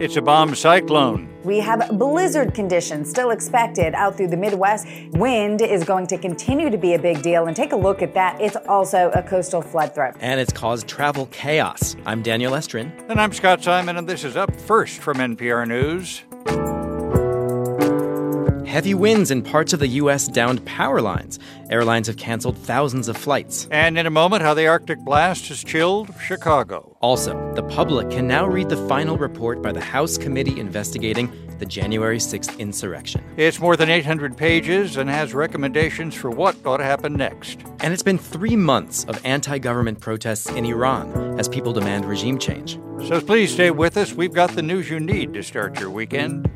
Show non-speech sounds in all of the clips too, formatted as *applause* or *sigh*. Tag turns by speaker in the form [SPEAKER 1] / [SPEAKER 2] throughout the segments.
[SPEAKER 1] It's a bomb cyclone.
[SPEAKER 2] We have blizzard conditions still expected out through the Midwest. Wind is going to continue to be a big deal, and take a look at that. It's also a coastal flood threat.
[SPEAKER 3] And it's caused travel chaos. I'm Daniel Estrin.
[SPEAKER 1] And I'm Scott Simon, and this is Up First from NPR News.
[SPEAKER 3] Heavy winds in parts of the U.S. downed power lines. Airlines have canceled thousands of flights.
[SPEAKER 1] And in a moment, how the Arctic blast has chilled Chicago.
[SPEAKER 3] Also, the public can now read the final report by the House committee investigating the January 6th insurrection.
[SPEAKER 1] It's more than 800 pages and has recommendations for what ought to happen next.
[SPEAKER 3] And it's been three months of anti government protests in Iran as people demand regime change.
[SPEAKER 1] So please stay with us. We've got the news you need to start your weekend.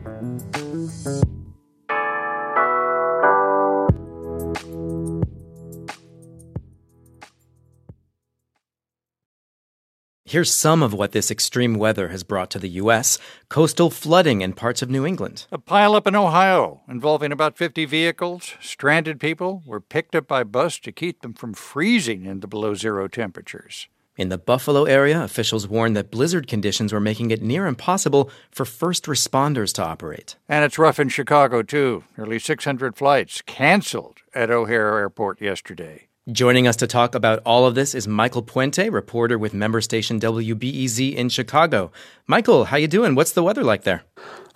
[SPEAKER 3] Here's some of what this extreme weather has brought to the U.S. coastal flooding in parts of New England.
[SPEAKER 1] A pileup in Ohio involving about 50 vehicles. Stranded people were picked up by bus to keep them from freezing into below zero temperatures.
[SPEAKER 3] In the Buffalo area, officials warned that blizzard conditions were making it near impossible for first responders to operate.
[SPEAKER 1] And it's rough in Chicago, too. Nearly 600 flights canceled at O'Hare Airport yesterday.
[SPEAKER 3] Joining us to talk about all of this is Michael Puente, reporter with member station WBEZ in Chicago. Michael, how you doing? What's the weather like there?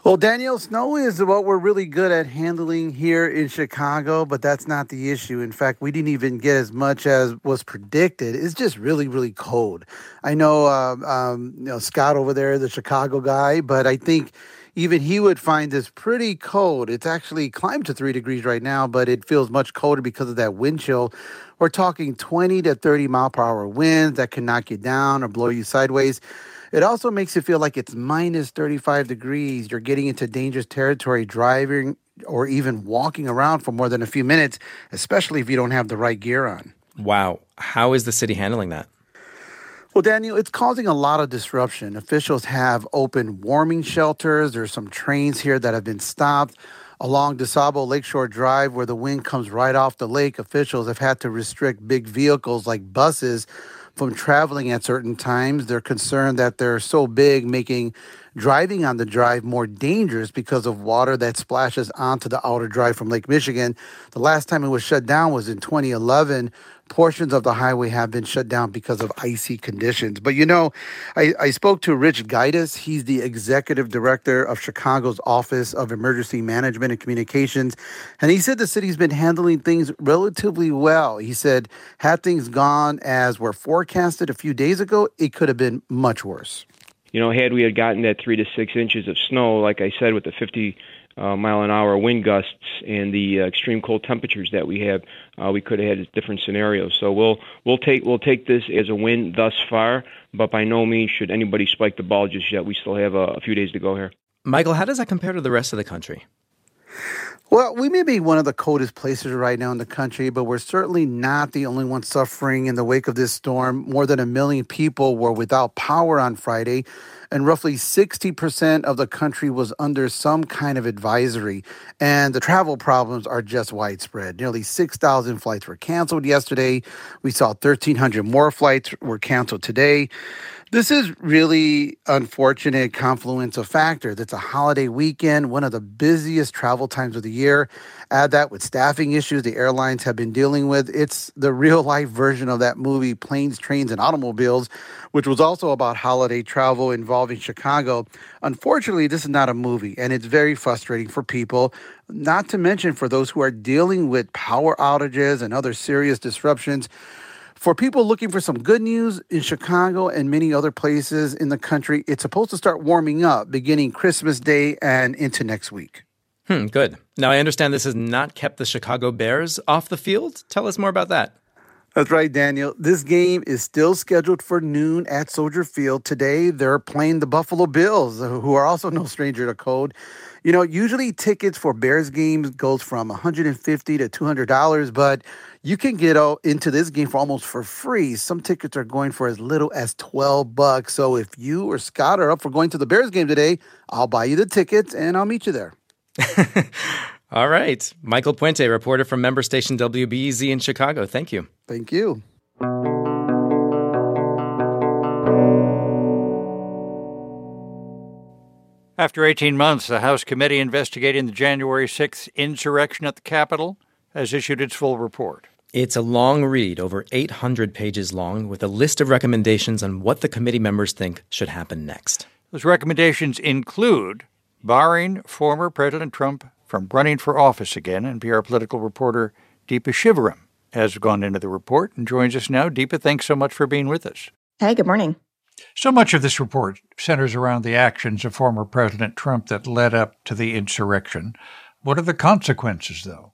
[SPEAKER 4] Well, Daniel, snow is what we're really good at handling here in Chicago, but that's not the issue. In fact, we didn't even get as much as was predicted. It's just really, really cold. I know, uh, um, you know, Scott over there, the Chicago guy, but I think even he would find this pretty cold. It's actually climbed to three degrees right now, but it feels much colder because of that wind chill. We're talking 20 to 30 mile per hour winds that can knock you down or blow you sideways. It also makes you feel like it's minus 35 degrees. You're getting into dangerous territory driving or even walking around for more than a few minutes, especially if you don't have the right gear on.
[SPEAKER 3] Wow. How is the city handling that?
[SPEAKER 4] Well, Daniel, it's causing a lot of disruption. Officials have opened warming shelters. There's some trains here that have been stopped. Along DuSable Lakeshore Drive, where the wind comes right off the lake, officials have had to restrict big vehicles like buses from traveling at certain times. They're concerned that they're so big, making driving on the drive more dangerous because of water that splashes onto the outer drive from Lake Michigan. The last time it was shut down was in 2011 portions of the highway have been shut down because of icy conditions. But you know, I, I spoke to Rich Guidice. He's the executive director of Chicago's Office of Emergency Management and Communications. And he said the city's been handling things relatively well. He said, had things gone as were forecasted a few days ago, it could have been much worse.
[SPEAKER 5] You know, had we had gotten that three to six inches of snow, like I said, with the 50 uh, mile an hour wind gusts and the uh, extreme cold temperatures that we have, uh, we could have had different scenarios. So we'll we'll take we'll take this as a win thus far, but by no means should anybody spike the ball just yet. We still have a, a few days to go here.
[SPEAKER 3] Michael, how does that compare to the rest of the country?
[SPEAKER 4] Well, we may be one of the coldest places right now in the country, but we're certainly not the only ones suffering in the wake of this storm. More than a million people were without power on Friday, and roughly 60% of the country was under some kind of advisory. And the travel problems are just widespread. Nearly 6,000 flights were canceled yesterday. We saw 1,300 more flights were canceled today. This is really unfortunate confluence of factors. It's a holiday weekend, one of the busiest travel times of the year. Add that with staffing issues the airlines have been dealing with. It's the real life version of that movie, Planes, Trains, and Automobiles, which was also about holiday travel involving Chicago. Unfortunately, this is not a movie, and it's very frustrating for people, not to mention for those who are dealing with power outages and other serious disruptions. For people looking for some good news in Chicago and many other places in the country, it's supposed to start warming up beginning Christmas Day and into next week.
[SPEAKER 3] Hmm, good. Now, I understand this has not kept the Chicago Bears off the field. Tell us more about that.
[SPEAKER 4] That's right, Daniel. This game is still scheduled for noon at Soldier Field. Today, they're playing the Buffalo Bills, who are also *laughs* no stranger to cold. You know, usually tickets for Bears games goes from 150 to $200, but you can get into this game for almost for free. Some tickets are going for as little as 12 bucks. So if you or Scott are up for going to the Bears game today, I'll buy you the tickets and I'll meet you there. *laughs*
[SPEAKER 3] All right. Michael Puente, reporter from member station WBEZ in Chicago. Thank you.
[SPEAKER 4] Thank you.
[SPEAKER 1] After 18 months, the House committee investigating the January 6th insurrection at the Capitol has issued its full report.
[SPEAKER 3] It's a long read, over 800 pages long, with a list of recommendations on what the committee members think should happen next.
[SPEAKER 1] Those recommendations include barring former President Trump from running for office again, NPR political reporter Deepa Shivaram has gone into the report and joins us now. Deepa, thanks so much for being with us.
[SPEAKER 6] Hey, good morning.
[SPEAKER 1] So much of this report centers around the actions of former President Trump that led up to the insurrection. What are the consequences, though?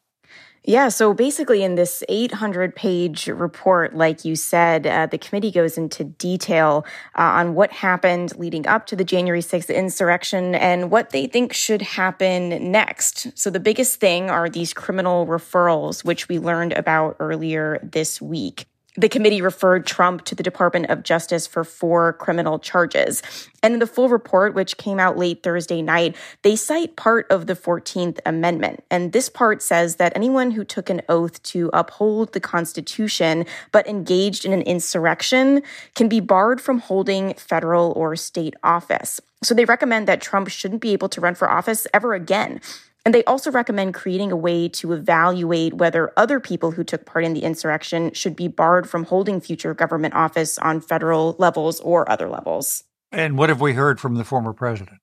[SPEAKER 6] Yeah, so basically, in this 800 page report, like you said, uh, the committee goes into detail uh, on what happened leading up to the January 6th insurrection and what they think should happen next. So, the biggest thing are these criminal referrals, which we learned about earlier this week. The committee referred Trump to the Department of Justice for four criminal charges. And in the full report, which came out late Thursday night, they cite part of the 14th Amendment. And this part says that anyone who took an oath to uphold the Constitution but engaged in an insurrection can be barred from holding federal or state office. So they recommend that Trump shouldn't be able to run for office ever again. And they also recommend creating a way to evaluate whether other people who took part in the insurrection should be barred from holding future government office on federal levels or other levels.
[SPEAKER 1] And what have we heard from the former president?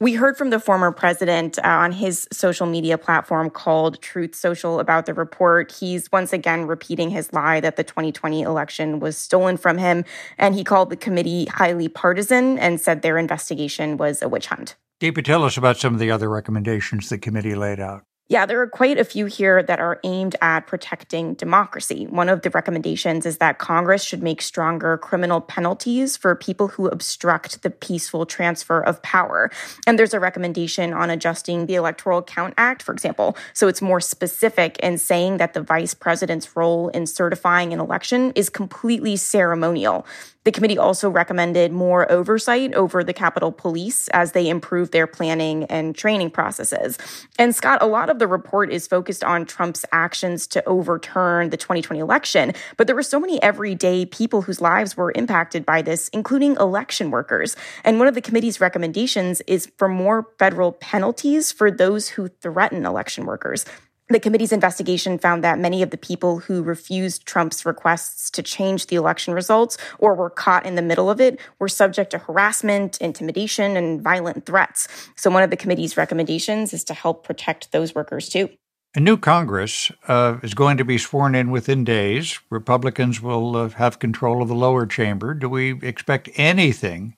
[SPEAKER 6] We heard from the former president uh, on his social media platform called Truth Social about the report. He's once again repeating his lie that the 2020 election was stolen from him. And he called the committee highly partisan and said their investigation was a witch hunt.
[SPEAKER 1] Deepa, tell us about some of the other recommendations the committee laid out.
[SPEAKER 6] Yeah, there are quite a few here that are aimed at protecting democracy. One of the recommendations is that Congress should make stronger criminal penalties for people who obstruct the peaceful transfer of power. And there's a recommendation on adjusting the Electoral Count Act, for example. So it's more specific in saying that the vice president's role in certifying an election is completely ceremonial. The committee also recommended more oversight over the Capitol Police as they improve their planning and training processes. And Scott, a lot of the report is focused on Trump's actions to overturn the 2020 election, but there were so many everyday people whose lives were impacted by this, including election workers. And one of the committee's recommendations is for more federal penalties for those who threaten election workers. The committee's investigation found that many of the people who refused Trump's requests to change the election results or were caught in the middle of it were subject to harassment, intimidation, and violent threats. So, one of the committee's recommendations is to help protect those workers too.
[SPEAKER 1] A new Congress uh, is going to be sworn in within days. Republicans will uh, have control of the lower chamber. Do we expect anything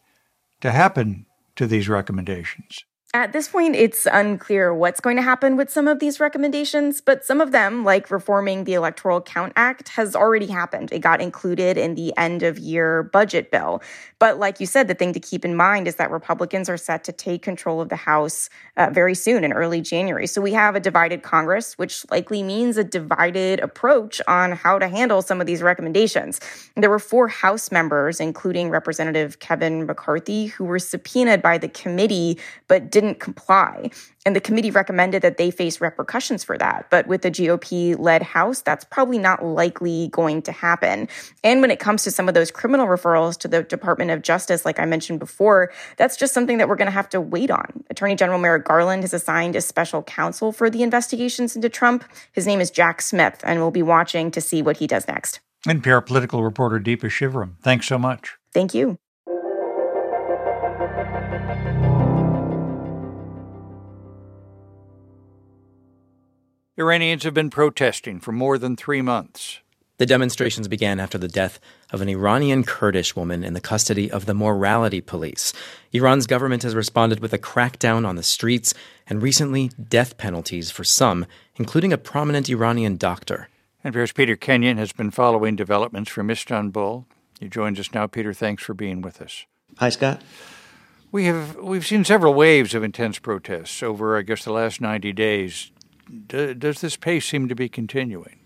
[SPEAKER 1] to happen to these recommendations?
[SPEAKER 6] At this point, it's unclear what's going to happen with some of these recommendations, but some of them, like reforming the Electoral Count Act, has already happened. It got included in the end of year budget bill. But like you said, the thing to keep in mind is that Republicans are set to take control of the House uh, very soon in early January. So we have a divided Congress, which likely means a divided approach on how to handle some of these recommendations. There were four House members, including Representative Kevin McCarthy, who were subpoenaed by the committee but didn't didn't comply. And the committee recommended that they face repercussions for that. But with the GOP led House, that's probably not likely going to happen. And when it comes to some of those criminal referrals to the Department of Justice, like I mentioned before, that's just something that we're going to have to wait on. Attorney General Merrick Garland has assigned a special counsel for the investigations into Trump. His name is Jack Smith, and we'll be watching to see what he does next.
[SPEAKER 1] NPR political reporter Deepa Shivaram, thanks so much.
[SPEAKER 6] Thank you.
[SPEAKER 1] Iranians have been protesting for more than three months.
[SPEAKER 3] The demonstrations began after the death of an Iranian Kurdish woman in the custody of the morality police. Iran's government has responded with a crackdown on the streets and recently death penalties for some, including a prominent Iranian doctor.
[SPEAKER 1] NPR's Peter Kenyon has been following developments from Istanbul. He joins us now. Peter, thanks for being with us.
[SPEAKER 7] Hi, Scott.
[SPEAKER 1] We have we've seen several waves of intense protests over, I guess, the last 90 days does this pace seem to be continuing?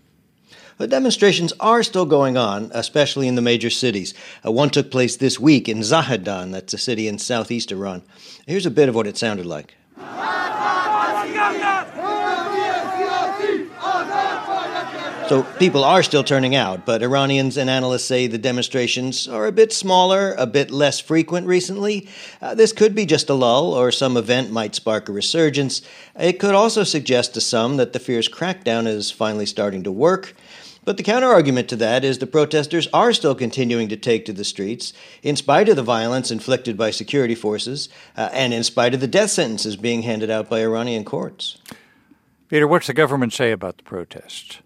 [SPEAKER 7] The demonstrations are still going on, especially in the major cities. Uh, one took place this week in Zahedan, that's a city in southeast Iran. Here's a bit of what it sounded like. So people are still turning out, but Iranians and analysts say the demonstrations are a bit smaller, a bit less frequent recently. Uh, this could be just a lull, or some event might spark a resurgence. It could also suggest to some that the fierce crackdown is finally starting to work. But the counterargument to that is the protesters are still continuing to take to the streets, in spite of the violence inflicted by security forces, uh, and in spite of the death sentences being handed out by Iranian courts.
[SPEAKER 1] Peter, what's the government say about the protests?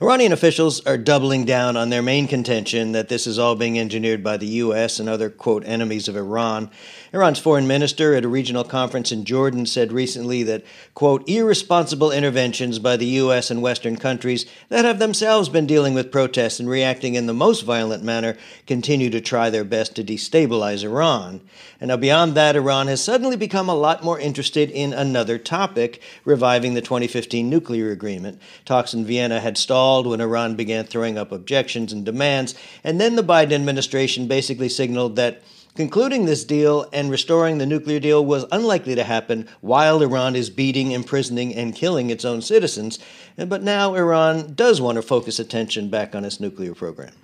[SPEAKER 7] Iranian officials are doubling down on their main contention that this is all being engineered by the U.S. and other, quote, enemies of Iran. Iran's foreign minister at a regional conference in Jordan said recently that, quote, irresponsible interventions by the U.S. and Western countries that have themselves been dealing with protests and reacting in the most violent manner continue to try their best to destabilize Iran. And now, beyond that, Iran has suddenly become a lot more interested in another topic, reviving the 2015 nuclear agreement. Talks in Vienna had stalled stalled when Iran began throwing up objections and demands. And then the Biden administration basically signaled that concluding this deal and restoring the nuclear deal was unlikely to happen while Iran is beating, imprisoning, and killing its own citizens. But now Iran does want to focus attention back on its nuclear program.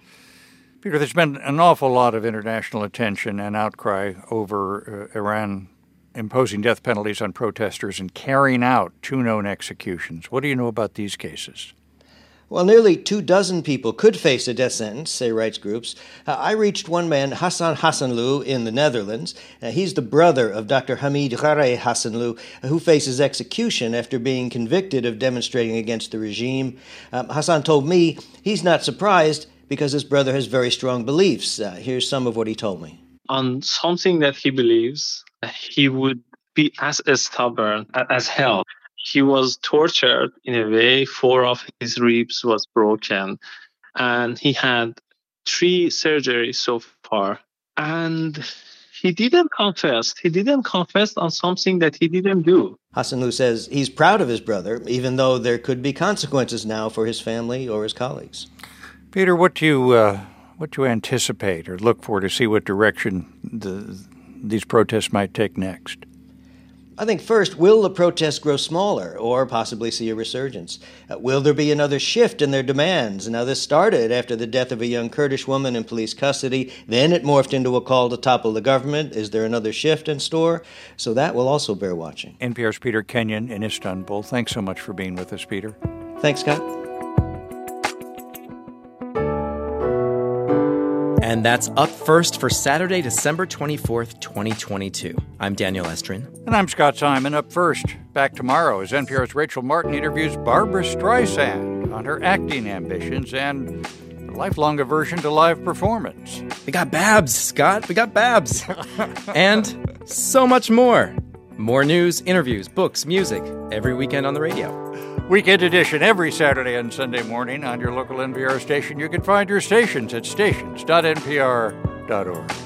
[SPEAKER 1] Peter, there's been an awful lot of international attention and outcry over uh, Iran imposing death penalties on protesters and carrying out two known executions. What do you know about these cases?
[SPEAKER 7] While nearly two dozen people could face a death sentence, say rights groups, uh, I reached one man, Hassan Hassanlu, in the Netherlands. Uh, he's the brother of Dr. Hamid Ghare Hassanloo, uh, who faces execution after being convicted of demonstrating against the regime. Um, Hassan told me he's not surprised because his brother has very strong beliefs. Uh, here's some of what he told me.
[SPEAKER 8] On something that he believes, he would be as stubborn as hell he was tortured in a way four of his ribs was broken and he had three surgeries so far. And he didn't confess. He didn't confess on something that he didn't do.
[SPEAKER 7] Hassanloo says he's proud of his brother even though there could be consequences now for his family or his colleagues.
[SPEAKER 1] Peter what do you uh, what do you anticipate or look for to see what direction the, these protests might take next
[SPEAKER 7] I think first, will the protests grow smaller or possibly see a resurgence? Uh, will there be another shift in their demands? Now, this started after the death of a young Kurdish woman in police custody. Then it morphed into a call to topple the government. Is there another shift in store? So that will also bear watching.
[SPEAKER 1] NPR's Peter Kenyon in Istanbul. Thanks so much for being with us, Peter.
[SPEAKER 7] Thanks, Scott.
[SPEAKER 3] And that's up first for Saturday, December 24th, 2022. I'm Daniel Estrin.
[SPEAKER 1] And I'm Scott Simon. Up first, back tomorrow as NPR's Rachel Martin interviews Barbra Streisand on her acting ambitions and lifelong aversion to live performance.
[SPEAKER 3] We got Babs, Scott. We got Babs. *laughs* and so much more. More news, interviews, books, music every weekend on the radio.
[SPEAKER 1] Weekend edition every Saturday and Sunday morning on your local NPR station. You can find your stations at stations.npr.org.